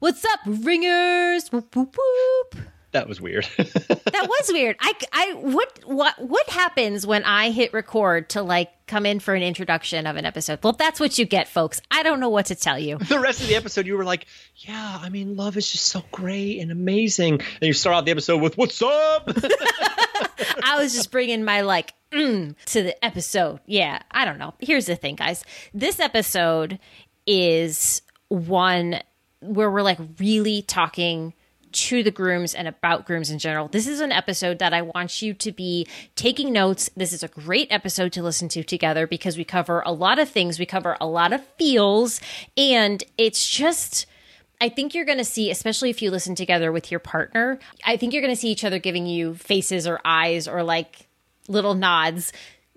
What's up, ringers? Whoop, whoop, whoop. That was weird. that was weird. I, I, what, what, what happens when I hit record to like come in for an introduction of an episode? Well, that's what you get, folks. I don't know what to tell you. the rest of the episode, you were like, "Yeah, I mean, love is just so great and amazing." And you start out the episode with, "What's up?" I was just bringing my like mm, to the episode. Yeah, I don't know. Here's the thing, guys. This episode is one where we're like really talking to the grooms and about grooms in general. This is an episode that I want you to be taking notes. This is a great episode to listen to together because we cover a lot of things, we cover a lot of feels, and it's just. I think you're going to see, especially if you listen together with your partner, I think you're going to see each other giving you faces or eyes or like little nods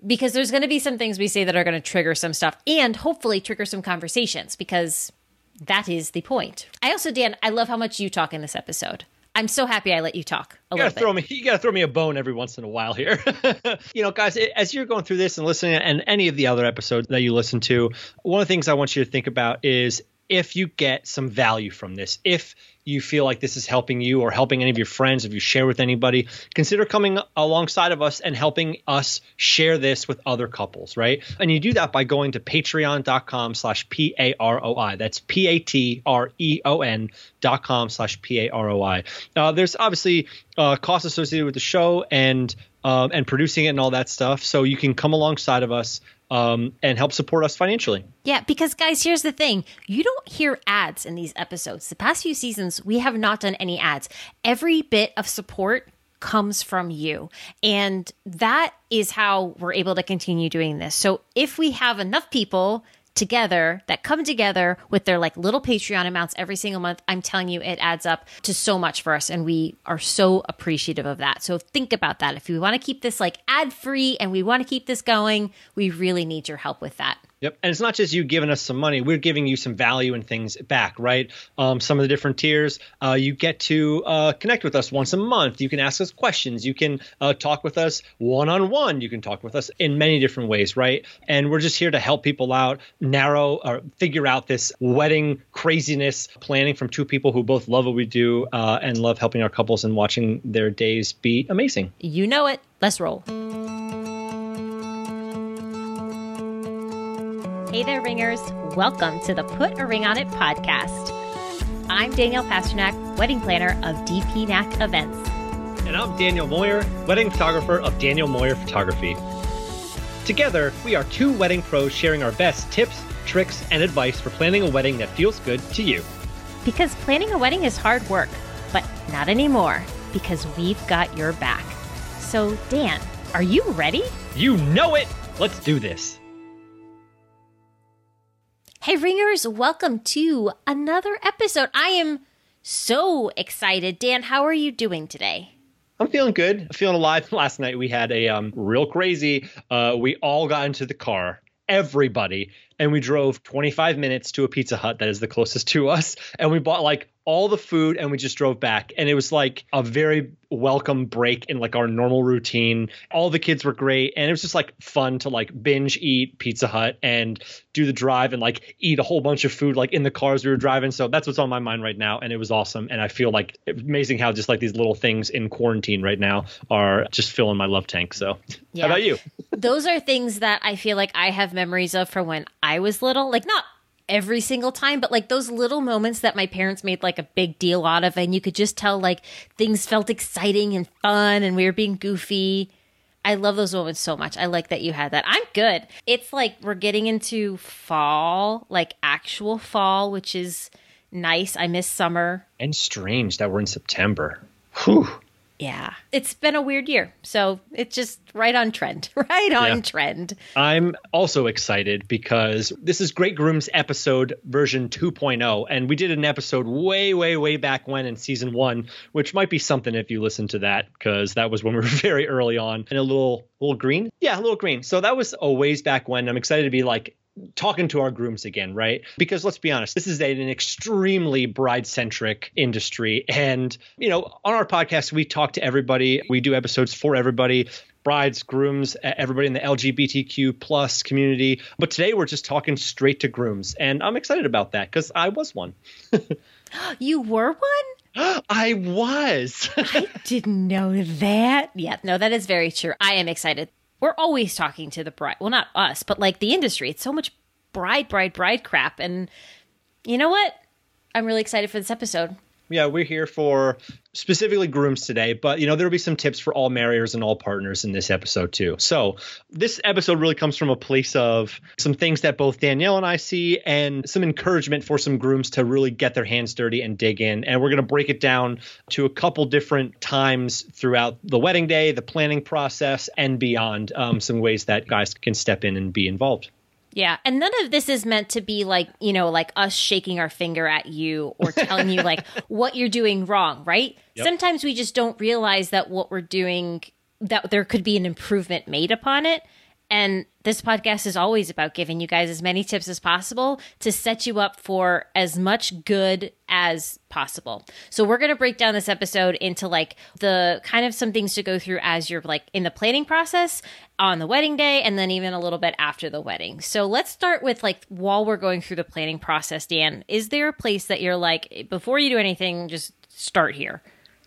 because there's going to be some things we say that are going to trigger some stuff and hopefully trigger some conversations because that is the point. I also, Dan, I love how much you talk in this episode. I'm so happy I let you talk a you gotta little throw me. You gotta throw me a bone every once in a while here. you know, guys, as you're going through this and listening, and any of the other episodes that you listen to, one of the things I want you to think about is if you get some value from this, if you feel like this is helping you or helping any of your friends, if you share with anybody, consider coming alongside of us and helping us share this with other couples, right? And you do that by going to patreon.com slash P-A-R-O-I. That's P-A-T-R-E-O-N dot com slash P-A-R-O-I. Uh, there's obviously uh, costs associated with the show and um, and producing it and all that stuff. So you can come alongside of us um, and help support us financially. Yeah, because guys, here's the thing. You don't hear ads in these episodes. The past few seasons, we have not done any ads. Every bit of support comes from you. And that is how we're able to continue doing this. So if we have enough people together that come together with their like little Patreon amounts every single month, I'm telling you, it adds up to so much for us. And we are so appreciative of that. So think about that. If we want to keep this like ad free and we want to keep this going, we really need your help with that. Yep. And it's not just you giving us some money. We're giving you some value and things back, right? Um, some of the different tiers, uh, you get to uh, connect with us once a month. You can ask us questions. You can uh, talk with us one on one. You can talk with us in many different ways, right? And we're just here to help people out, narrow or figure out this wedding craziness planning from two people who both love what we do uh, and love helping our couples and watching their days be amazing. You know it. Let's roll. Hey there, ringers. Welcome to the Put a Ring on It podcast. I'm Danielle Pasternak, wedding planner of DPNAC Events. And I'm Daniel Moyer, wedding photographer of Daniel Moyer Photography. Together, we are two wedding pros sharing our best tips, tricks, and advice for planning a wedding that feels good to you. Because planning a wedding is hard work, but not anymore, because we've got your back. So, Dan, are you ready? You know it! Let's do this. Hey, ringers, welcome to another episode. I am so excited. Dan, how are you doing today? I'm feeling good. I'm feeling alive. Last night we had a um, real crazy. Uh, we all got into the car, everybody, and we drove 25 minutes to a Pizza Hut that is the closest to us, and we bought like all the food and we just drove back. And it was like a very welcome break in like our normal routine. All the kids were great. And it was just like fun to like binge eat pizza hut and do the drive and like eat a whole bunch of food like in the cars we were driving. So that's what's on my mind right now. And it was awesome. And i feel like amazing how just like these little things in quarantine right now are just filling my love tank. So Yeah. how about you? Those are things that I feel like I have memories of from when I was little. Like, not every single time, but like those little moments that my parents made like a big deal out of. And you could just tell like things felt exciting and fun and we were being goofy. I love those moments so much. I like that you had that. I'm good. It's like we're getting into fall, like actual fall, which is nice. I miss summer. and strange that we're in september Whew. Yeah. It's been a weird year. So it's just right on trend. Right on Yeah. trend. I'm also excited because this is Great Grooms episode version 2.0. And we did an episode way, way, way back when in season one, which might be something if you listen to that, because that was when we were very early on and a little, little green. Yeah, a little green. So that was a ways back when. I'm excited to be like, talking to our grooms again, right? Because let's be honest, this is a, an extremely bride centric industry. And, you know, on our podcast, we talk to everybody, we do episodes for everybody brides grooms everybody in the lgbtq plus community but today we're just talking straight to grooms and i'm excited about that because i was one You were one? I was. I didn't know that. Yeah, no, that is very true. I am excited. We're always talking to the bride. Well, not us, but like the industry. It's so much bride, bride, bride crap. And you know what? I'm really excited for this episode yeah, we're here for specifically grooms today, but you know there'll be some tips for all marriers and all partners in this episode too. So this episode really comes from a place of some things that both Danielle and I see, and some encouragement for some grooms to really get their hands dirty and dig in. And we're going to break it down to a couple different times throughout the wedding day, the planning process, and beyond. Um, some ways that guys can step in and be involved. Yeah. And none of this is meant to be like, you know, like us shaking our finger at you or telling you like what you're doing wrong, right? Yep. Sometimes we just don't realize that what we're doing, that there could be an improvement made upon it. And this podcast is always about giving you guys as many tips as possible to set you up for as much good as possible. So we're going to break down this episode into like the kind of some things to go through as you're like in the planning process on the wedding day and then even a little bit after the wedding. So let's start with like while we're going through the planning process, Dan, is there a place that you're like before you do anything just start here?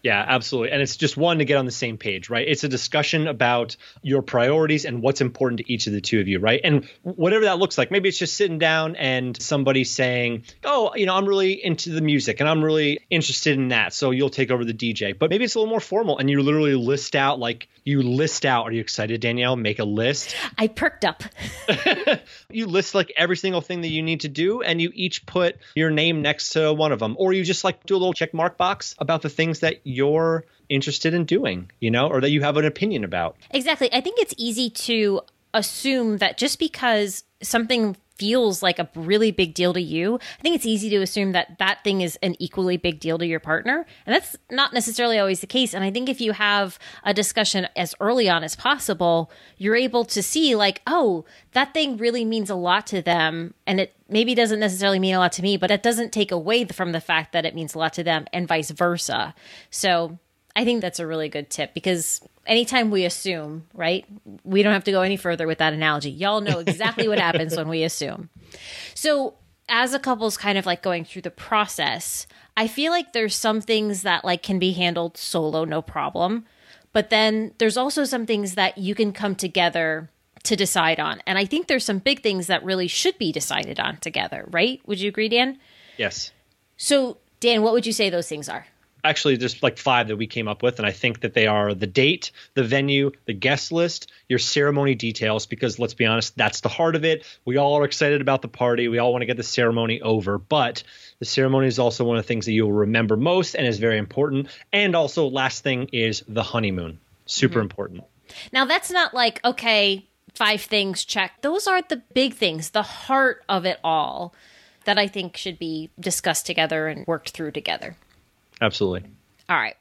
Yeah, absolutely. And it's just one to get on the same page, right? It's a discussion about your priorities and what's important to each of the two of you, right? And whatever that looks like, maybe it's just sitting down and somebody saying, Oh, you know, I'm really into the music and I'm really interested in that. So you'll take over the DJ. But maybe it's a little more formal and you literally list out, like, you list out, are you excited, Danielle? Make a list. I perked up. you list like every single thing that you need to do and you each put your name next to one of them. Or you just like do a little check mark box about the things that you're interested in doing, you know, or that you have an opinion about. Exactly. I think it's easy to assume that just because something feels like a really big deal to you, I think it's easy to assume that that thing is an equally big deal to your partner. And that's not necessarily always the case. And I think if you have a discussion as early on as possible, you're able to see, like, oh, that thing really means a lot to them. And it maybe doesn't necessarily mean a lot to me, but it doesn't take away from the fact that it means a lot to them and vice versa. So I think that's a really good tip because anytime we assume, right? We don't have to go any further with that analogy. Y'all know exactly what happens when we assume. So, as a couple's kind of like going through the process, I feel like there's some things that like can be handled solo no problem. But then there's also some things that you can come together to decide on. And I think there's some big things that really should be decided on together, right? Would you agree, Dan? Yes. So, Dan, what would you say those things are? Actually just like five that we came up with and i think that they are the date the venue the guest list your ceremony details because let's be honest that's the heart of it. We all are excited about the party. We all want to get the ceremony over. But the ceremony is also one of the things that you'll remember most and is very important. And also last thing is the honeymoon. Super mm-hmm. important. Now that's not like okay five things check. Those aren't the big things the heart of it all that i think should be discussed together and worked through together Absolutely. All right.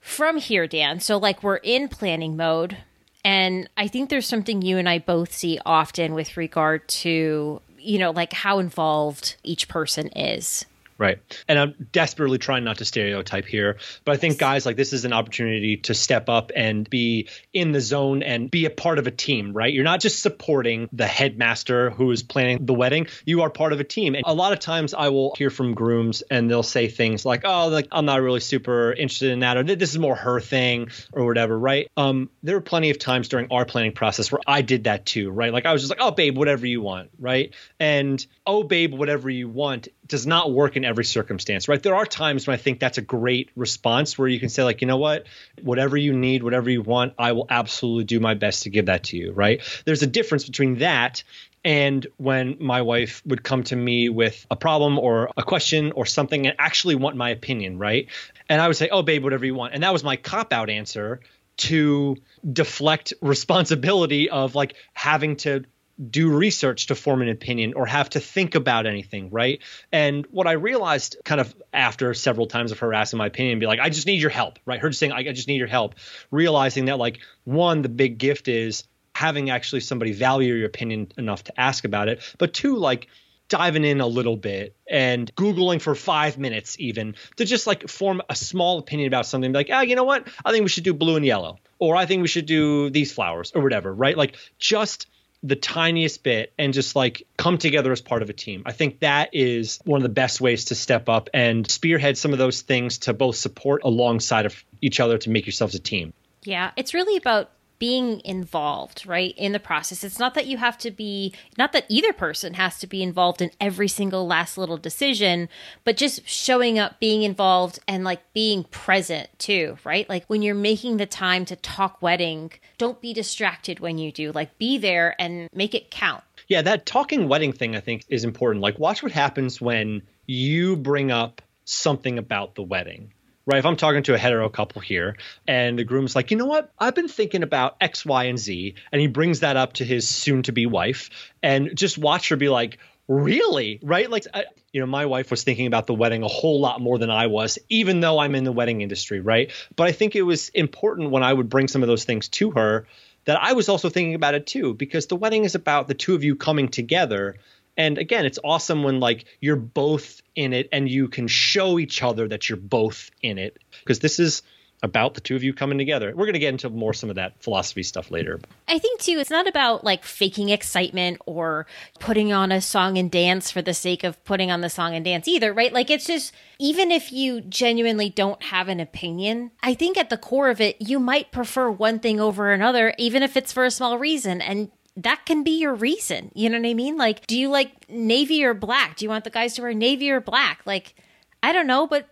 From here, Dan, so like we're in planning mode. And I think there's something you and I both see often with regard to, you know, like how involved each person is. Right. And I'm desperately trying not to stereotype here, but I think guys like this is an opportunity to step up and be in the zone and be a part of a team, right? You're not just supporting the headmaster who is planning the wedding. You are part of a team. And a lot of times I will hear from grooms and they'll say things like, "Oh, like I'm not really super interested in that or this is more her thing or whatever," right? Um there were plenty of times during our planning process where I did that too, right? Like I was just like, "Oh, babe, whatever you want," right? And "Oh, babe, whatever you want" does not work in every circumstance, right? There are times when I think that's a great response where you can say, like, you know what, whatever you need, whatever you want, I will absolutely do my best to give that to you, right? There's a difference between that and when my wife would come to me with a problem or a question or something and actually want my opinion, right? And I would say, oh, babe, whatever you want. And that was my cop out answer to deflect responsibility of like having to do research to form an opinion or have to think about anything, right? And what I realized kind of after several times of her asking my opinion, be like, I just need your help, right? Her just saying, I just need your help, realizing that, like, one, the big gift is having actually somebody value your opinion enough to ask about it, but two, like, diving in a little bit and googling for five minutes even to just like form a small opinion about something like ah you know what i think we should do blue and yellow or i think we should do these flowers or whatever right like just the tiniest bit and just like come together as part of a team. I think that is one of the best ways to step up and spearhead some of those things to both support alongside of each other to make yourselves a team. Yeah, it's really about being involved, right, in the process. It's not that you have to be, not that either person has to be involved in every single last little decision, but just showing up, being involved, and like being present too, right? Like when you're making the time to talk wedding, don't be distracted when you do. Like be there and make it count. Yeah, that talking wedding thing I think is important. Like watch what happens when you bring up something about the wedding right? If I'm talking to a hetero couple here and the groom's like, you know what? I've been thinking about X, Y, and Z. And he brings that up to his soon to be wife and just watch her be like, really? Right? Like, I, you know, my wife was thinking about the wedding a whole lot more than I was, even though I'm in the wedding industry, right? But I think it was important when I would bring some of those things to her that I was also thinking about it too, because the wedding is about the two of you coming together and again, it's awesome when like you're both in it and you can show each other that you're both in it because this is about the two of you coming together. We're going to get into more some of that philosophy stuff later. I think too it's not about like faking excitement or putting on a song and dance for the sake of putting on the song and dance either, right? Like it's just even if you genuinely don't have an opinion, I think at the core of it you might prefer one thing over another even if it's for a small reason and that can be your reason. You know what I mean? Like, do you like navy or black? Do you want the guys to wear navy or black? Like, I don't know, but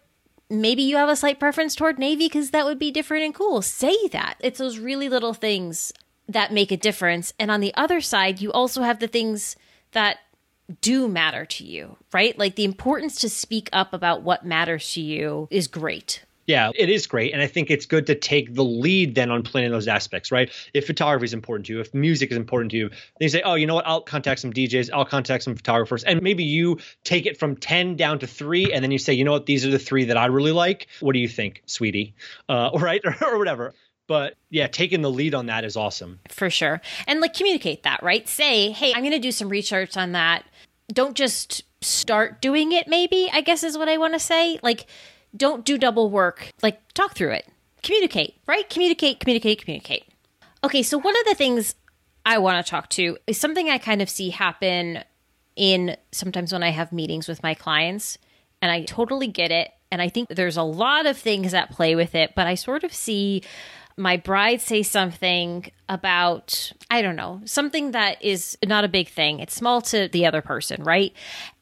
maybe you have a slight preference toward navy because that would be different and cool. Say that. It's those really little things that make a difference. And on the other side, you also have the things that do matter to you, right? Like the importance to speak up about what matters to you is great. Yeah, it is great. And I think it's good to take the lead then on planning those aspects, right? If photography is important to you, if music is important to you, then you say, oh, you know what? I'll contact some DJs, I'll contact some photographers. And maybe you take it from 10 down to three. And then you say, you know what? These are the three that I really like. What do you think, sweetie? Uh, right? or, whatever but yeah taking the lead on that is awesome for sure and like communicate that right say hey i'm going to do some research on that don't just start doing it maybe i guess is what i want to say like don't do double work. Like, talk through it. Communicate, right? Communicate, communicate, communicate. Okay, so one of the things I want to talk to is something I kind of see happen in sometimes when I have meetings with my clients, and I totally get it. And I think there's a lot of things that play with it, but I sort of see my bride say something about, I don't know, something that is not a big thing. It's small to the other person, right?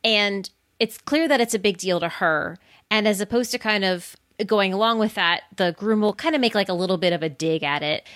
And it's clear that it's a big deal to her. And as opposed to kind of going along with that, the groom will kind of make like a little bit of a dig at it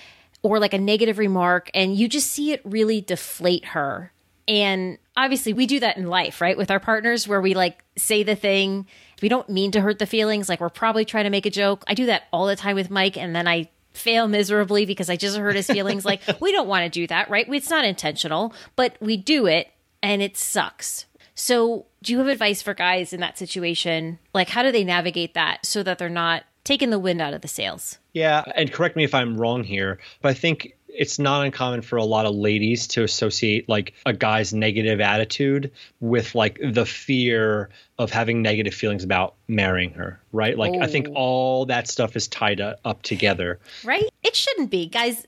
or like a negative remark. And you just see it really deflate her. And obviously, we do that in life, right? With our partners, where we like say the thing, we don't mean to hurt the feelings. Like we're probably trying to make a joke. I do that all the time with Mike. And then I fail miserably because I just hurt his feelings. like we don't want to do that, right? It's not intentional, but we do it and it sucks. So do you have advice for guys in that situation? Like, how do they navigate that so that they're not taking the wind out of the sails? Yeah, and correct me if I'm wrong here, but I think it's not uncommon for a lot of ladies to associate like a guy's negative attitude with like the fear of having negative feelings about marrying her, right? Like oh. I think all that stuff is tied up together. Right? It shouldn't be. Guys,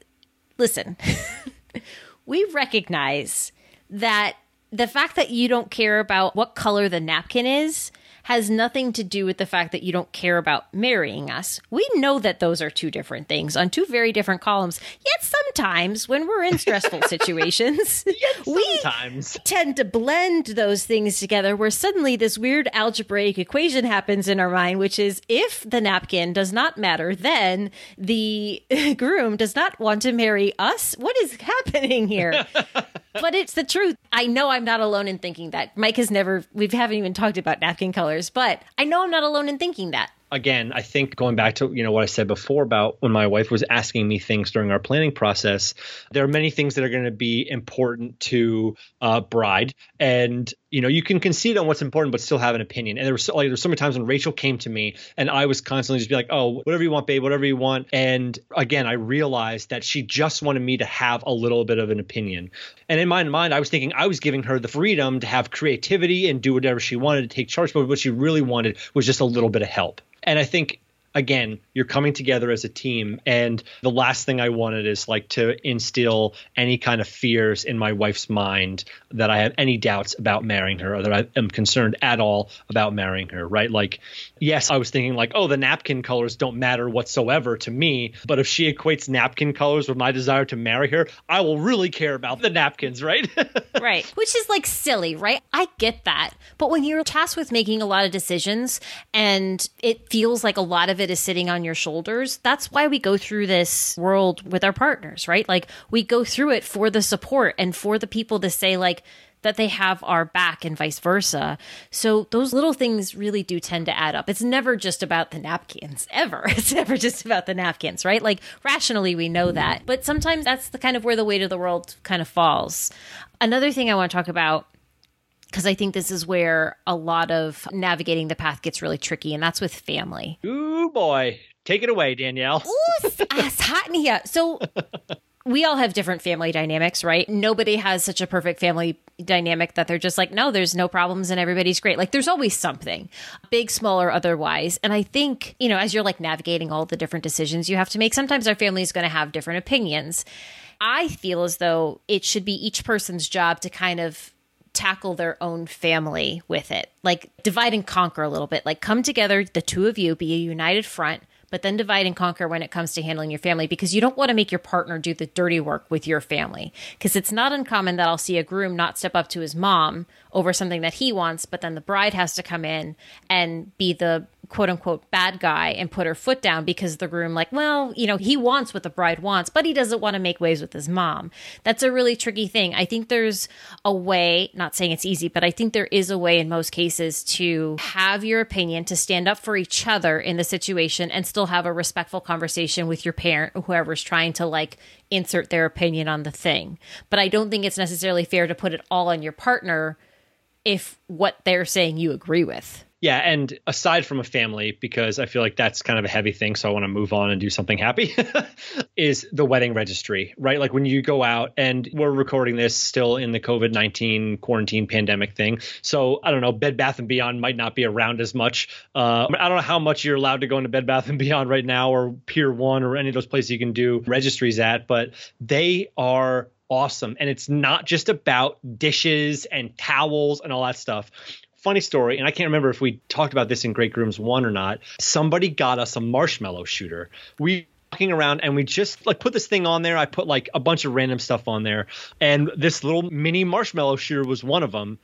listen. we recognize that the fact that you don't care about what color the napkin is has nothing to do with the fact that you don't care about marrying us. We know that those are two different things on two very different columns. Yet sometimes when we're in stressful situations, we tend to blend those things together where suddenly this weird algebraic equation happens in our mind, which is if the napkin does not matter, then the groom does not want to marry us. What is happening here? But it's the truth. I know I'm not alone in thinking that. Mike has never, we haven't even talked about napkin colors, but I know I'm not alone in thinking that again, I think going back to you know what I said before about when my wife was asking me things during our planning process, there are many things that are going to be important to uh, bride, and you know you can concede on what's important but still have an opinion. And there was so, like there's so many times when Rachel came to me and I was constantly just be like, oh, whatever you want, babe, whatever you want. And again, I realized that she just wanted me to have a little bit of an opinion. And in my mind, I was thinking I was giving her the freedom to have creativity and do whatever she wanted to take charge, but what she really wanted was just a little bit of help. And I think again, you're coming together as a team. And the last thing I wanted is like to instill any kind of fears in my wife's mind that I have any doubts about marrying her or that I am concerned at all about marrying her, right? Like, yes, I was thinking like, oh, the napkin colors don't matter whatsoever to me. But if she equates napkin colors with my desire to marry her, I will really care about the napkins, right? right. Which is like silly, right? I get that. But when you're tasked with making a lot of decisions and it feels like a lot of it is sitting on your shoulders, that's why we go through this world with our partners, right? Like we go through it for the support and for the people to say, like, that they have our back and vice versa. So those little things really do tend to add up. It's never just about the napkins, ever. It's never just about the napkins, right? Like rationally, we know mm-hmm. that. But sometimes that's the kind of where the weight of the world kind of falls. Another thing I want to talk about because I think this is where a lot of navigating the path gets really tricky, and that's with family. Ooh, boy. Take it away, Danielle. Ooh, it's hot in here. So we all have different family dynamics, right? Nobody has such a perfect family dynamic that they're just like, no, there's no problems and everybody's great. Like there's always something, big, small, or otherwise. And I think, you know, as you're like navigating all the different decisions you have to make, sometimes our family is going to have different opinions. I feel as though it should be each person's job to kind of tackle their own family with it. Like divide and conquer a little bit. Like come together, the two of you, be a united front, but then divide and conquer when it comes to handling your family because you don't want to make your partner do the dirty work with your family. Because it's not uncommon that I'll see a groom not step up to his mom over something that he wants, but then the bride has to come in and be the quote unquote bad guy and put her foot down because the groom like well you know he wants what the bride wants but he doesn't want to make waves with his mom. That's a really tricky thing. I think there's a way not saying it's easy but i think there is a way in most cases to have your opinion to stand up for each other in the situation and still have a respectful conversation with your parent or whoever's trying to like insert their opinion on the thing. But i don't think it's necessarily fair to put it all on your partner if what they're saying you agree with yeah, and aside from a family, because I feel like that's kind of a heavy thing, so I want to move on and do something happy, is the wedding registry, right? Like when you go out, and we're recording this still in the COVID 19 quarantine pandemic thing. So I don't know, Bed Bath and Beyond might not be around as much. Uh, I don't know how much you're allowed to go into Bed Bath and Beyond right now, or Pier 1, or any of those places you can do registries at, but they are awesome. And it's not just about dishes and towels and all that stuff funny story, and I can't remember if we talked about this in Great Grooms One or not. Somebody got us a marshmallow shooter. We walking around and we just like put this thing on there. I put like a bunch of random stuff on there, and this little mini marshmallow shooter was one of them.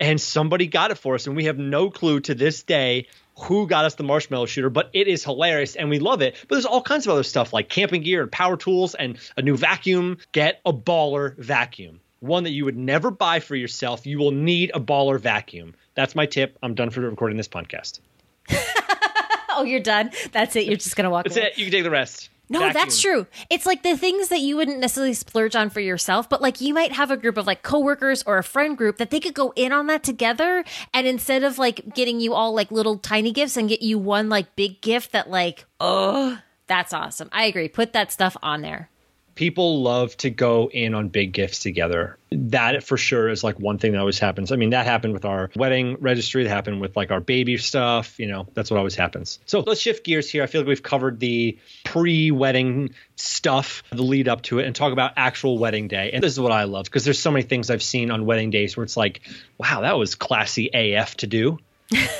And somebody got it for us, and we have no clue to this day who got us the marshmallow shooter, but it is hilarious and we love it. But there's all kinds of other stuff like camping gear and power tools and a new vacuum. Get a baller vacuum one that you would never buy for yourself. You will need a baller vacuum. That's my tip. I'm done for recording this podcast. oh, you're done. That's it. You're just gonna walk. That's away. it. You can take the rest. No, Vacuum. that's true. It's like the things that you wouldn't necessarily splurge on for yourself, but like you might have a group of like coworkers or a friend group that they could go in on that together. And instead of like getting you all like little tiny gifts and get you one like big gift that like, oh, that's awesome. I agree. Put that stuff on there people love to go in on big gifts together. That for sure is like one thing that always happens. I mean, that happened with our wedding registry, that happened with like our baby stuff, you know, that's what always happens. So let's shift gears here. I feel like we've covered the pre wedding stuff, the lead up to it, and talk about actual wedding day. And this is what I love because there's so many things I've seen on wedding days where it's like, wow, that was classy AF to do.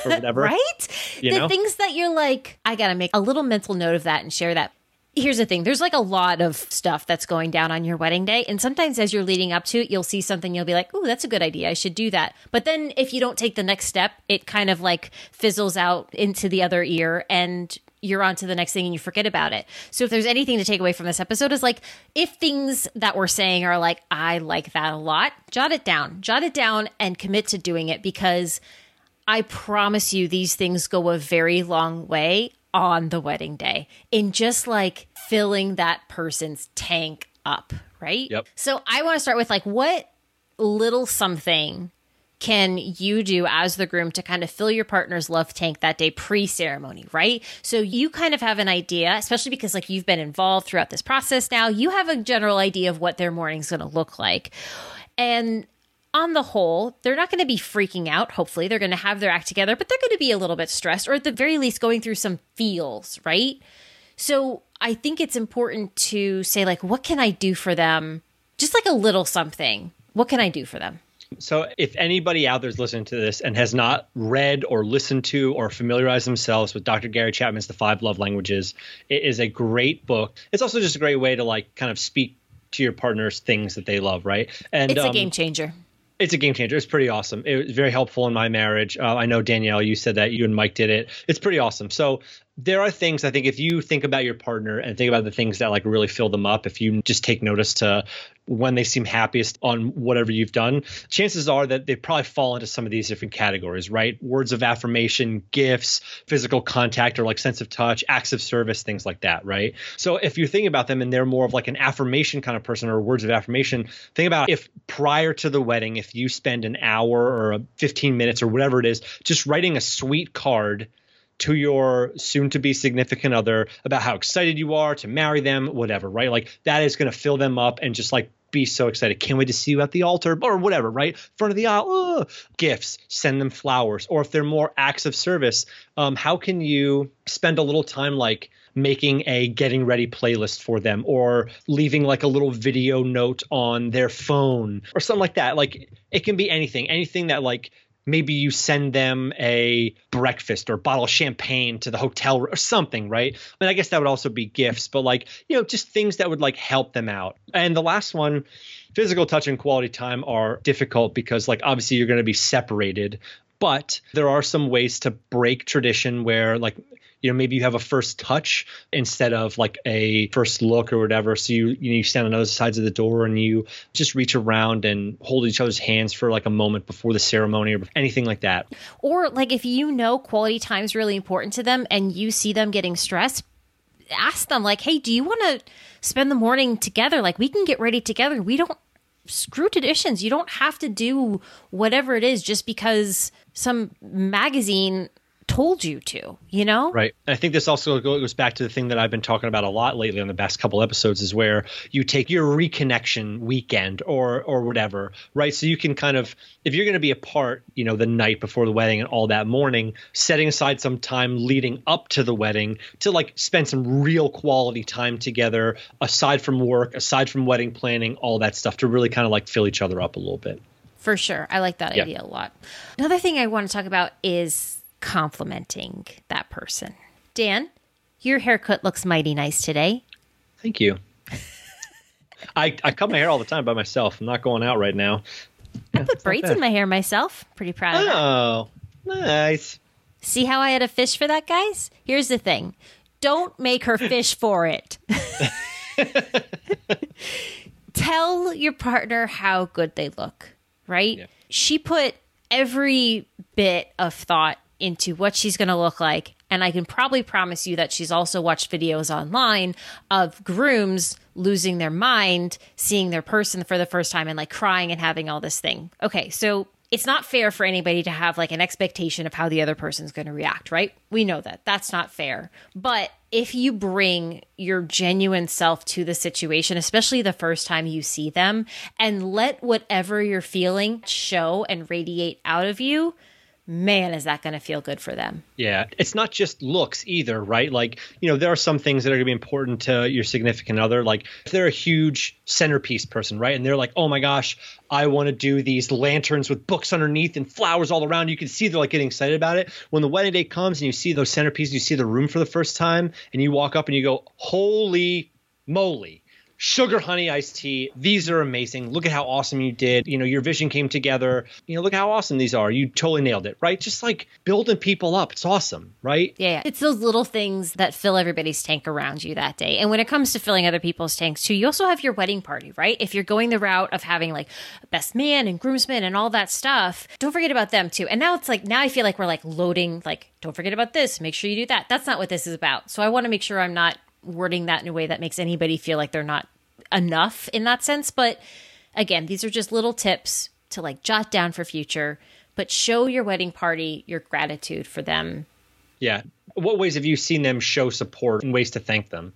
or whatever. right? You the know? things that you're like, I got to make a little mental note of that and share that here's the thing there's like a lot of stuff that's going down on your wedding day and sometimes as you're leading up to it you'll see something you'll be like oh that's a good idea i should do that but then if you don't take the next step it kind of like fizzles out into the other ear and you're on to the next thing and you forget about it. So if there's anything to take away from this episode is like if things that we're saying are like I like that a lot, jot it down. Jot it down and commit to doing it because I promise you these things go a very long way on the wedding day in just like filling that person's tank up, right? Yep. So I want to start with like what little something can you do as the groom to kind of fill your partner's love tank that day pre ceremony, right? So you kind of have an idea, especially because like you've been involved throughout this process now, you have a general idea of what their morning's going to look like. And on the whole, they're not going to be freaking out. Hopefully, they're going to have their act together, but they're going to be a little bit stressed or at the very least going through some feels, right? So, I think it's important to say, like, what can I do for them? Just like a little something. What can I do for them? So, if anybody out there is listening to this and has not read or listened to or familiarized themselves with Dr. Gary Chapman's The Five Love Languages, it is a great book. It's also just a great way to like kind of speak to your partners things that they love, right? And it's a um, game changer. It's a game changer. It's pretty awesome. It was very helpful in my marriage. Uh, I know Danielle, you said that you and Mike did it. It's pretty awesome. So there are things I think if you think about your partner and think about the things that like really fill them up, if you just take notice to when they seem happiest on whatever you've done, chances are that they probably fall into some of these different categories, right? Words of affirmation, gifts, physical contact or like sense of touch, acts of service, things like that, right? So if you're thinking about them and they're more of like an affirmation kind of person or words of affirmation, think about if prior to the wedding, if you spend an hour or 15 minutes or whatever it is, just writing a sweet card to your soon to be significant other about how excited you are to marry them, whatever, right? Like that is going to fill them up and just like be so excited. Can't wait to see you at the altar or whatever, right? Front of the aisle, oh. gifts, send them flowers. Or if they're more acts of service, um, how can you spend a little time like making a getting ready playlist for them or leaving like a little video note on their phone or something like that? Like it can be anything, anything that like maybe you send them a breakfast or a bottle of champagne to the hotel or something, right? I mean, I guess that would also be gifts, but like, you know, just things that would like help them out. And the last one, physical touch and quality time are difficult because like obviously you're going to be separated but there are some ways to break tradition where like you know maybe you have a first touch instead of like a first look or whatever. So you you, know, you stand on other sides of the door and you just reach around and hold each other's hands for like a moment before the ceremony or anything like that. Or like if you know quality time is really important to them and you see them getting stressed ask them like hey do you want to spend the morning together? Like we can get ready together. We don't screw traditions. You don't have to do whatever it is just because some magazine told you to, you know? Right. I think this also goes back to the thing that I've been talking about a lot lately on the past couple episodes is where you take your reconnection weekend or or whatever, right? So you can kind of if you're going to be apart, you know, the night before the wedding and all that morning, setting aside some time leading up to the wedding to like spend some real quality time together aside from work, aside from wedding planning, all that stuff to really kind of like fill each other up a little bit. For sure. I like that yeah. idea a lot. Another thing I want to talk about is complimenting that person. Dan, your haircut looks mighty nice today. Thank you. I, I cut my hair all the time by myself. I'm not going out right now. I put braids in my hair myself. Pretty proud of that. Oh, nice. See how I had a fish for that, guys? Here's the thing don't make her fish for it. Tell your partner how good they look, right? Yeah. She put every bit of thought into what she's going to look like. And I can probably promise you that she's also watched videos online of grooms losing their mind, seeing their person for the first time and like crying and having all this thing. Okay, so it's not fair for anybody to have like an expectation of how the other person's going to react, right? We know that. That's not fair. But if you bring your genuine self to the situation, especially the first time you see them, and let whatever you're feeling show and radiate out of you, man, is that going to feel good for them? Yeah. It's not just looks either, right? Like, you know, there are some things that are going to be important to your significant other. Like, if they're a huge centerpiece person, right? And they're like, oh my gosh, I want to do these lanterns with books underneath and flowers all around. You can see they're like getting excited about it. When the wedding day comes and you see those centerpieces, you see the room for the first time, and you walk up and you go, holy moly sugar honey iced tea. These are amazing. Look at how awesome you did. You know, your vision came together. You know, look how awesome these are. You totally nailed it, right? Just like building people up. It's awesome, right? Yeah. It's those little things that fill everybody's tank around you that day. And when it comes to filling other people's tanks too, you also have your wedding party, right? If you're going the route of having like best man and groomsmen and all that stuff, don't forget about them too. And now it's like, now I feel like we're like loading, like, don't forget about this. Make sure you do that. That's not what this is about. So I want to make sure I'm not wording that in a way that makes anybody feel like they're not enough in that sense. But again, these are just little tips to like jot down for future, but show your wedding party your gratitude for them. Yeah. What ways have you seen them show support and ways to thank them?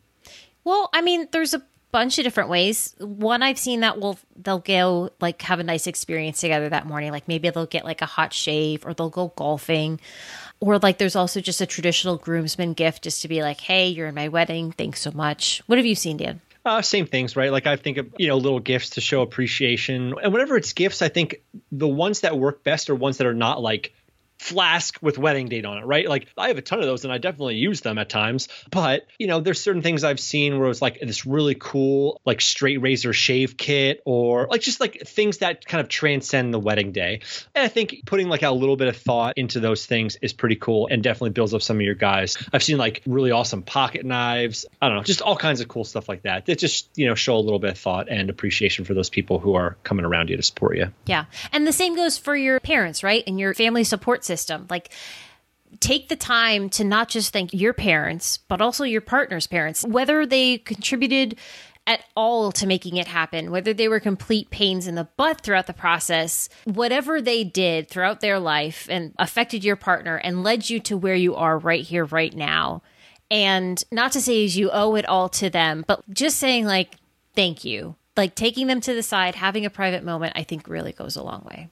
Well, I mean, there's a bunch of different ways. One I've seen that will they'll go like have a nice experience together that morning. Like maybe they'll get like a hot shave or they'll go golfing. Or like there's also just a traditional groomsman gift just to be like, "Hey, you're in my wedding. Thanks so much." What have you seen, Dan? Uh, same things, right? Like I think of you know little gifts to show appreciation, and whenever it's gifts, I think the ones that work best are ones that are not like flask with wedding date on it, right? Like I have a ton of those and I definitely use them at times. But, you know, there's certain things I've seen where it's like this really cool, like straight razor shave kit or like just like things that kind of transcend the wedding day. And I think putting like a little bit of thought into those things is pretty cool and definitely builds up some of your guys. I've seen like really awesome pocket knives. I don't know, just all kinds of cool stuff like that that just, you know, show a little bit of thought and appreciation for those people who are coming around you to support you. Yeah. And the same goes for your parents, right? And your family support system system. Like, take the time to not just thank your parents, but also your partner's parents, whether they contributed at all to making it happen, whether they were complete pains in the butt throughout the process, whatever they did throughout their life and affected your partner and led you to where you are right here, right now. And not to say as you owe it all to them, but just saying, like, thank you. Like taking them to the side, having a private moment, I think really goes a long way.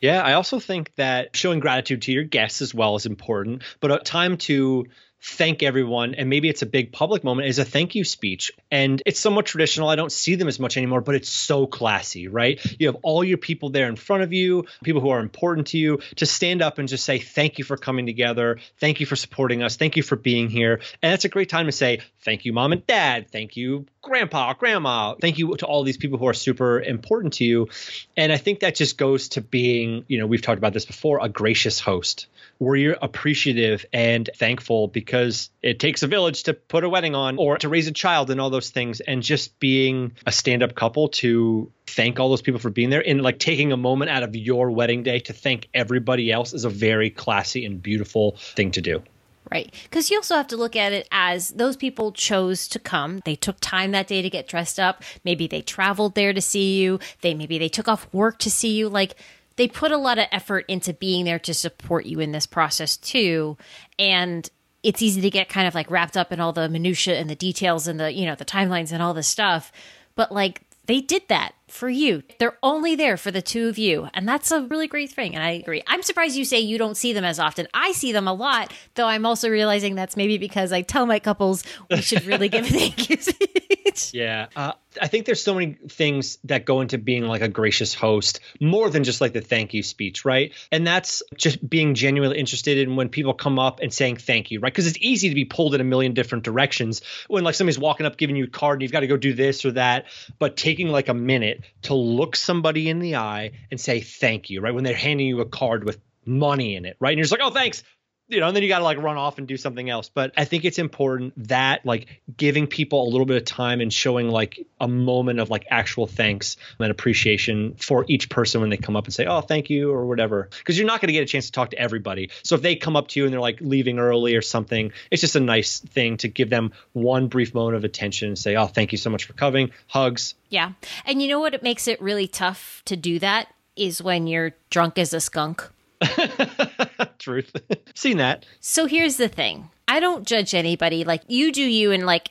Yeah, I also think that showing gratitude to your guests as well is important, but a time to thank everyone and maybe it's a big public moment is a thank you speech. And it's somewhat traditional i don't see them as much anymore but it's so classy right? You have all your people there in front of you people who are important to you to stand up and just say thank you for coming together. Thank you for supporting us. Thank you for being here. And that's a great time to say thank you mom and dad. Thank you grandpa grandma thank you to all these people who are super important to you. And i think that just goes to being you know we've talked about this before a gracious host. Where you're appreciative and thankful because it takes a village to put a wedding on or to raise a child and all those things. And just being a stand-up couple to thank all those people for being there and like taking a moment out of your wedding day to thank everybody else is a very classy and beautiful thing to do. Right. Because you also have to look at it as those people chose to come. They took time that day to get dressed up. Maybe they traveled there to see you. They maybe they took off work to see you. Like they put a lot of effort into being there to support you in this process too. And it's easy to get kind of like wrapped up in all the minutia and the details and the, you know, the timelines and all this stuff. But like they did that for you. They're only there for the two of you. And that's a really great thing. And I agree. I'm surprised you say you don't see them as often. I see them a lot, though I'm also realizing that's maybe because I tell my couples we should really give thank yous. yeah. Uh, I think there's so many things that go into being like a gracious host, more than just like the thank you speech, right? And that's just being genuinely interested in when people come up and saying thank you, right? Because it's easy to be pulled in a million different directions when like somebody's walking up giving you a card and you've got to go do this or that, but taking like a minute to look somebody in the eye and say thank you, right? When they're handing you a card with money in it, right? And you're just like, oh, thanks you know, and then you got to like run off and do something else. But I think it's important that like giving people a little bit of time and showing like a moment of like actual thanks and appreciation for each person when they come up and say, oh, thank you or whatever. Because you're not going to get a chance to talk to everybody. So if they come up to you and they're like leaving early or something, it's just a nice thing to give them one brief moment of attention and say, oh, thank you so much for coming. Hugs. Yeah. And you know what? It makes it really tough to do that is when you're drunk as a skunk. Truth. Seen that. So here's the thing I don't judge anybody. Like, you do you, and like,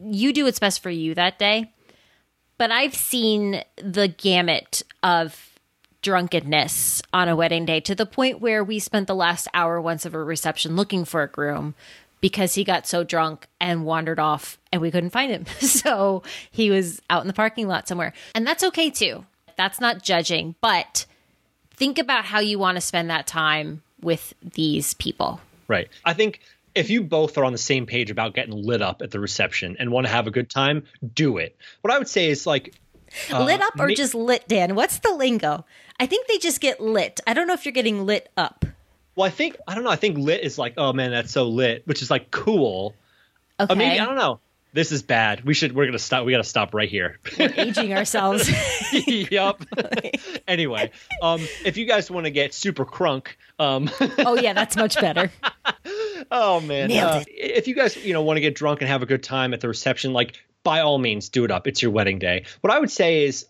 you do what's best for you that day. But I've seen the gamut of drunkenness on a wedding day to the point where we spent the last hour once of a reception looking for a groom because he got so drunk and wandered off and we couldn't find him. so he was out in the parking lot somewhere. And that's okay too. That's not judging, but think about how you want to spend that time with these people. Right. I think if you both are on the same page about getting lit up at the reception and want to have a good time, do it. What I would say is like uh, lit up or just lit, Dan? What's the lingo? I think they just get lit. I don't know if you're getting lit up. Well, I think I don't know. I think lit is like, oh man, that's so lit, which is like cool. Okay. Or maybe I don't know this is bad. We should. We're gonna stop. We got to stop right here. We're aging ourselves. yep. anyway, um, if you guys want to get super crunk, um, oh yeah, that's much better. oh man, uh, if you guys you know want to get drunk and have a good time at the reception, like by all means, do it up. It's your wedding day. What I would say is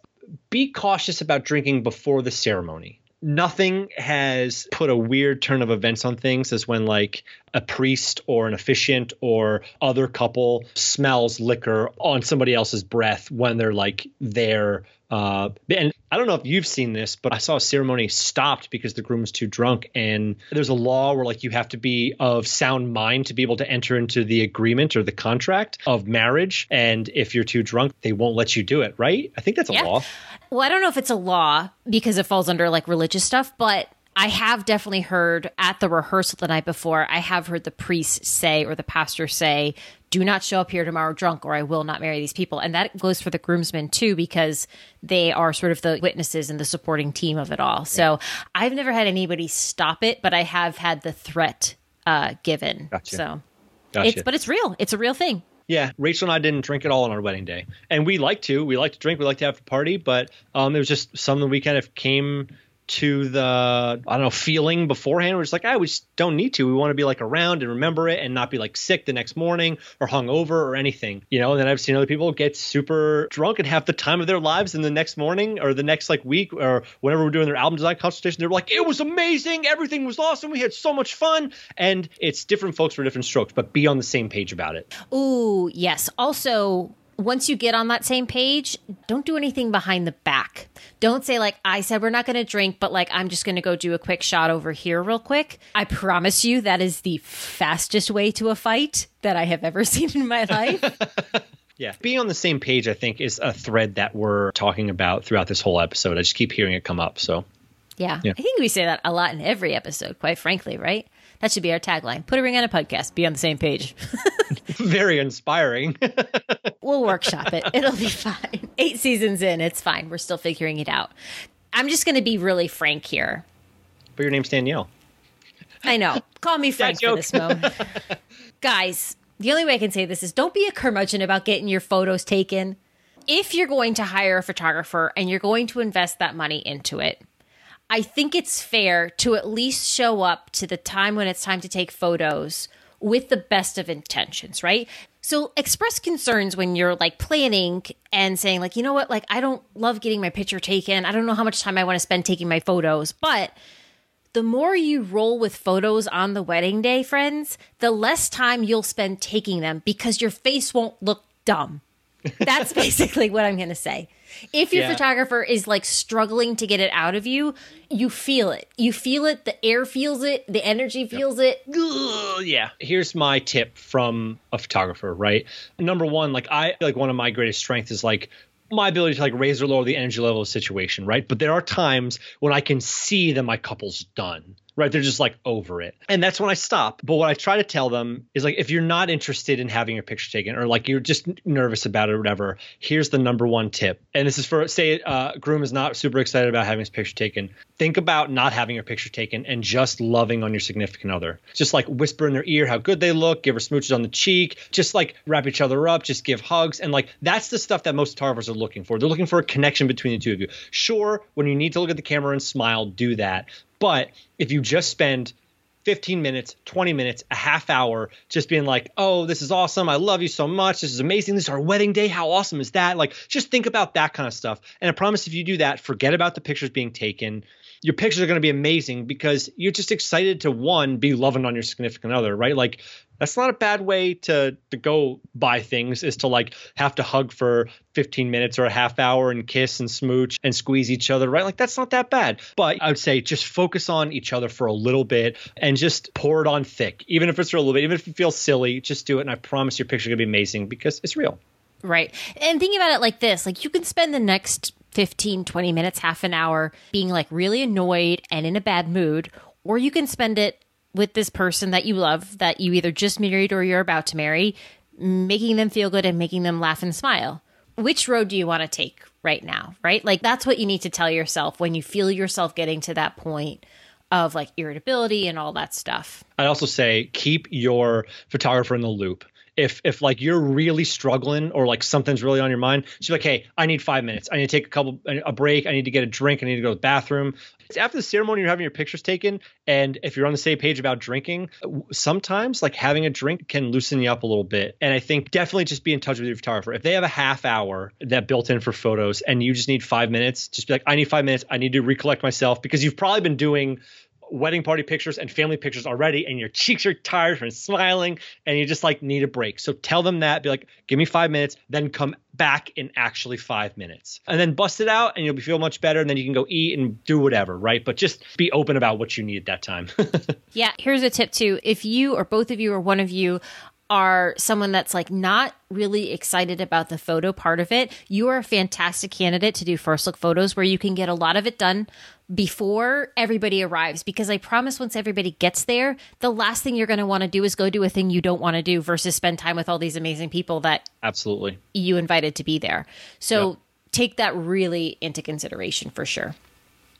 be cautious about drinking before the ceremony nothing has put a weird turn of events on things as when like a priest or an officiant or other couple smells liquor on somebody else's breath when they're like there uh, and I don't know if you've seen this, but I saw a ceremony stopped because the groom was too drunk. And there's a law where like you have to be of sound mind to be able to enter into the agreement or the contract of marriage. And if you're too drunk, they won't let you do it, right? I think that's a Yeah. law. Well, I don't know if it's a law because it falls under like religious stuff, but I have definitely heard at the rehearsal the night before, I have heard the priest say or the pastor say, do not show up here tomorrow drunk or I will not marry these people. And that goes for the groomsmen too, because they are sort of the witnesses and the supporting team of it all. So I've never had anybody stop it, but I have had the threat uh, given. Gotcha. So Gotcha. it's, but it's real. It's a real thing. Yeah, Rachel and I didn't drink at all on our wedding day, and we like to. We like to drink. We like to have a party, but um, it was just something we kind of came to the I don't know feeling beforehand. We're just like, ah, we just don't need to. We want to be like around and remember it, and not be like sick the next morning or hungover or anything, you know. And then I've seen other people get super drunk and have the time of their lives, and the next morning or the next like week or whenever we're doing their album design consultation, they're like, it was amazing, everything was awesome, we had so much fun, and it's different folks for different strokes, but be on the same page about it. Ooh, yes. Also, once you get on that same page, don't do anything behind the back. Don't say, like, I said we're not going to drink, but like, I'm just going to go do a quick shot over here, real quick. I promise you that is the fastest way to a fight that I have ever seen in my life. Yeah. Being on the same page, I think, is a thread that we're talking about throughout this whole episode. I just keep hearing it come up. So, yeah. Yeah. I think we say that a lot in every episode, quite frankly, right? That should be our tagline. Put a ring on a podcast, be on the same page. very inspiring. We'll workshop it. It'll be fine. Eight seasons in, it's fine. We're still figuring it out. I'm just going to be really frank here. but your name's Danielle. I know. Call me Frank for this moment. Guys, the only way I can say this is don't be a curmudgeon about getting your photos taken. If you're going to hire a photographer and you're going to invest that money into it, I think it's fair to at least show up to the time when it's time to take photos with the best of intentions, right? So express concerns when you're like planning and saying like, you know what, like I don't love getting my picture taken. I don't know how much time I want to spend taking my photos, but the more you roll with photos on the wedding day, friends, the less time you'll spend taking them because your face won't look dumb. That's basically what I'm going to say. If your Yeah. photographer is like struggling to get it out of you, you feel it. You feel it. The air feels it. The energy feels it. Ugh, yeah. Here's my tip from a photographer, right? Number one, like I feel like one of my greatest strengths is like my ability to like raise or lower the energy level of a situation, right? But there are times when I can see that my couple's done. Right. They're just like over it. And that's when I stop. But what I try to tell them is like, if you're not interested in having your picture taken or like you're just nervous about it or whatever, here's the number one tip. And this is for, say, uh, groom is not super excited about having his picture taken. Think about not having your picture taken and just loving on your significant other. Just like whisper in their ear how good they look, give her smooches on the cheek, just like wrap each other up, just give hugs. And like, that's the stuff that most photographers are looking for. They're looking for a connection between the two of you. Sure, when you need to look at the camera and smile, do that. But if you just spend 15 minutes, 20 minutes, a half hour just being like, oh, this is awesome. I love you so much. This is amazing. This is our wedding day. How awesome is that? Like, just think about that kind of stuff. And I promise if you do that, forget about the pictures being taken. Your pictures are going to be amazing because you're just excited to one, be loving on your significant other, right? Like, that's not a bad way to to go buy things is to like have to hug for 15 minutes or a half hour and kiss and smooch and squeeze each other right? Like that's not that bad. But i would say just focus on each other for a little bit and just pour it on thick. Even if it's for a little bit even if it feels silly just do it. And i promise your picture going to be amazing because it's real. Right. And thinking about it like this like, you can spend the next 15, 20 minutes, half an hour being like really annoyed and in a bad mood, or you can spend it with this person that you love, that you either just married or you're about to marry, making them feel good and making them laugh and smile. Which road do you want to take right now? Right. Like, that's what you need to tell yourself when you feel yourself getting to that point of like irritability and all that stuff. I'd also say keep your photographer in the loop. If if like you're really struggling or like something's really on your mind, she's like, hey, I need five minutes. I need to take a couple a break. I need to get a drink. I need to go to the bathroom. It's after the ceremony, you're having your pictures taken, and if you're on the same page about drinking, sometimes like having a drink can loosen you up a little bit. And I think definitely just be in touch with your photographer. If they have a half hour that built in for photos, and you just need five minutes, just be like, I need five minutes. I need to recollect myself because you've probably been doing wedding party pictures and family pictures already, and your cheeks are tired from smiling, and you just like need a break. So tell them that. Be like, give me five minutes, then come back in actually five minutes, and then bust it out, and you'll feel much better. And then you can go eat and do whatever, right? But just be open about what you need at that time. yeah. Here's a tip too: if you or both of you or one of you are someone that's like not really excited about the photo part of it, you are a fantastic candidate to do first look photos where you can get a lot of it done before everybody arrives because I promise once everybody gets there, the last thing you're going to want to do is go do a thing you don't want to do versus spend time with all these amazing people that absolutely you invited to be there. So yep. take that really into consideration for sure.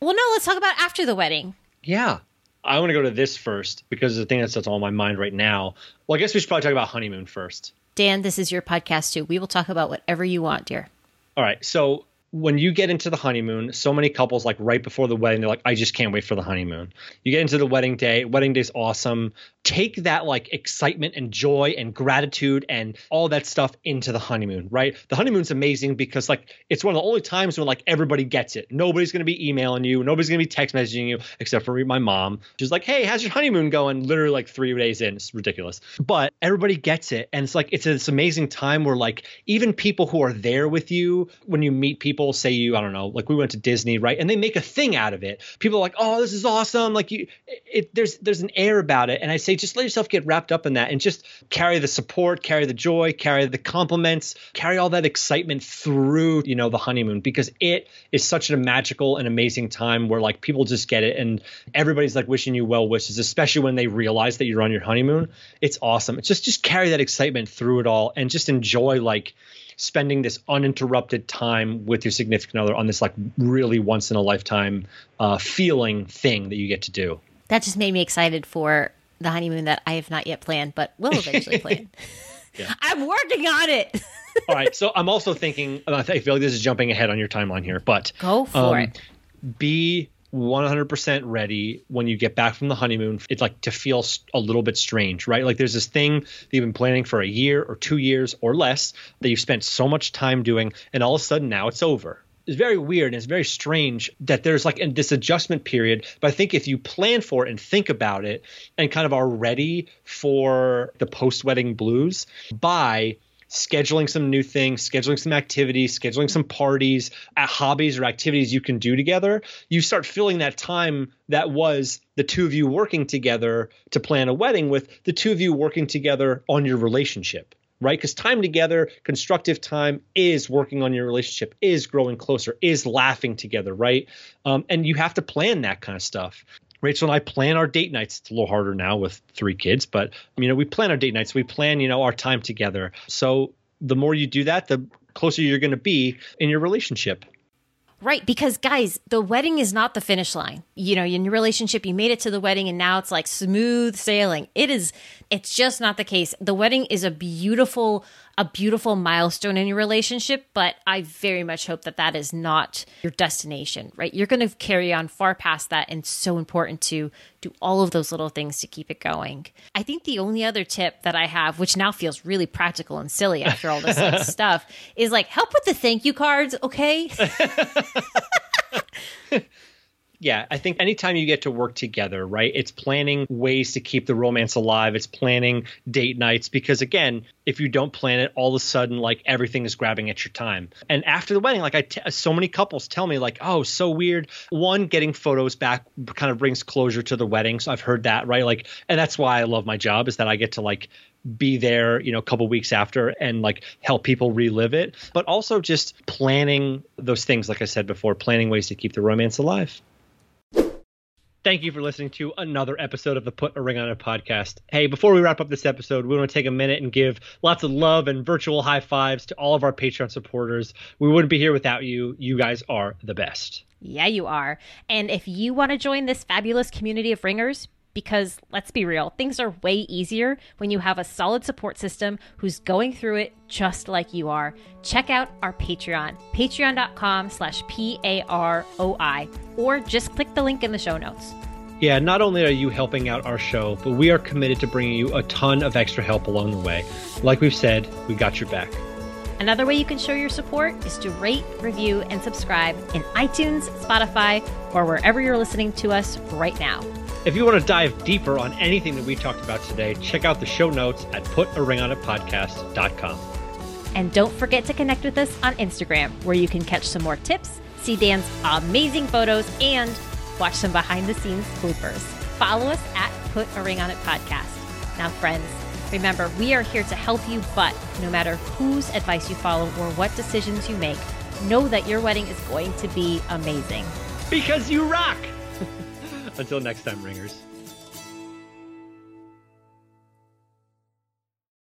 Well, no, let's talk about after the wedding. Yeah. I want to go to this first because the thing that's, that's on my mind right now. Well, I guess we should probably talk about honeymoon first. Dan, this is your podcast too. We will talk about whatever you want, dear. All right. So when you get into the honeymoon, so many couples like right before the wedding, they're like, I just can't wait for the honeymoon. You get into the wedding day, wedding day's awesome. Take that like excitement and joy and gratitude and all that stuff into the honeymoon, right? The honeymoon's amazing because like it's one of the only times when like everybody gets it. Nobody's gonna be emailing you, nobody's gonna be text messaging you, except for me, my mom. She's like, Hey, how's your honeymoon going? Literally like three days in. It's ridiculous. But everybody gets it. And it's like it's this amazing time where like even people who are there with you when you meet people people say you, I don't know, like we went to Disney, right? And they make a thing out of it. People are like, "Oh, this is awesome!" Like you, it, there's there's an air about it, and I say just let yourself get wrapped up in that, and just carry the support, carry the joy, carry the compliments, carry all that excitement through, you know, the honeymoon because it is such a magical and amazing time where like people just get it, and everybody's like wishing you well wishes, especially when they realize that you're on your honeymoon. It's awesome. It's just just carry that excitement through it all, and just enjoy like spending this uninterrupted time with your significant other on this like really once in a lifetime uh, feeling thing that you get to do. That just made me excited for the honeymoon that I have not yet planned, but will eventually plan. yeah. I'm working on it. All right. So I'm also thinking, I feel like this is jumping ahead on your timeline here, but go for um, it. Be 100% ready when you get back from the honeymoon. It's like to feel a little bit strange, right? Like there's this thing that you've been planning for a year or two years or less that you've spent so much time doing, and all of a sudden now it's over. It's very weird and it's very strange that there's like this adjustment period. But I think if you plan for it and think about it and kind of are ready for the post wedding blues by scheduling some new things, scheduling some activities, scheduling some parties, uh, hobbies or activities you can do together, you start filling that time that was the two of you working together to plan a wedding with the two of you working together on your relationship. Right? Because time together, constructive time is working on your relationship, is growing closer, is laughing together, right? Um, and you have to plan that kind of stuff. Rachel and I plan our date nights. It's a little harder now with three kids, but you know, we plan our date nights. We plan, you know, our time together. So the more you do that, the closer you're going to be in your relationship. Right, because guys, the wedding is not the finish line. You know, in your relationship, you made it to the wedding and now it's like smooth sailing. It is, it's just not the case. The wedding is a beautiful a beautiful milestone in your relationship, but I very much hope that that is not your destination, right? You're going to carry on far past that. And so important to do all of those little things to keep it going. I think the only other tip that I have, which now feels really practical and silly after all this like, stuff, is like help with the thank you cards, okay? yeah, I think anytime you get to work together, right? It's planning ways to keep the romance alive. It's planning date nights because again, if you don't plan it, all of a sudden like everything is grabbing at your time. And after the wedding, like I, t- so many couples tell me like, oh, so weird. One, getting photos back kind of brings closure to the wedding. So I've heard that, right? Like, and that's why I love my job is that I get to like be there, you know, a couple weeks after and like help people relive it, but also just planning those things, like I said before, planning ways to keep the romance alive. Thank you for listening to another episode of the Put a Ring on It podcast. Hey, before we wrap up this episode, we want to take a minute and give lots of love and virtual high fives to all of our Patreon supporters. We wouldn't be here without you. You guys are the best. Yeah, you are. And if you want to join this fabulous community of ringers, because let's be real, things are way easier when you have a solid support system who's going through it just like you are. Check out our Patreon, patreon.com slash P-A-R-O-I, or just click the link in the show notes. Yeah, not only are you helping out our show, but we are committed to bringing you a ton of extra help along the way. Like we've said, we got your back. Another way you can show your support is to rate, review, and subscribe in iTunes, Spotify, or wherever you're listening to us right now. If you want to dive deeper on anything that we talked about today, check out the show notes at putaringonitpodcast.com. And don't forget to connect with us on Instagram, where you can catch some more tips, see Dan's amazing photos, and watch some behind the scenes bloopers. Follow us at Put a Ring on It Podcast. Now, friends, remember, we are here to help you, but no matter whose advice you follow or what decisions you make, know that your wedding is going to be amazing. Because you rock! Until next time, ringers.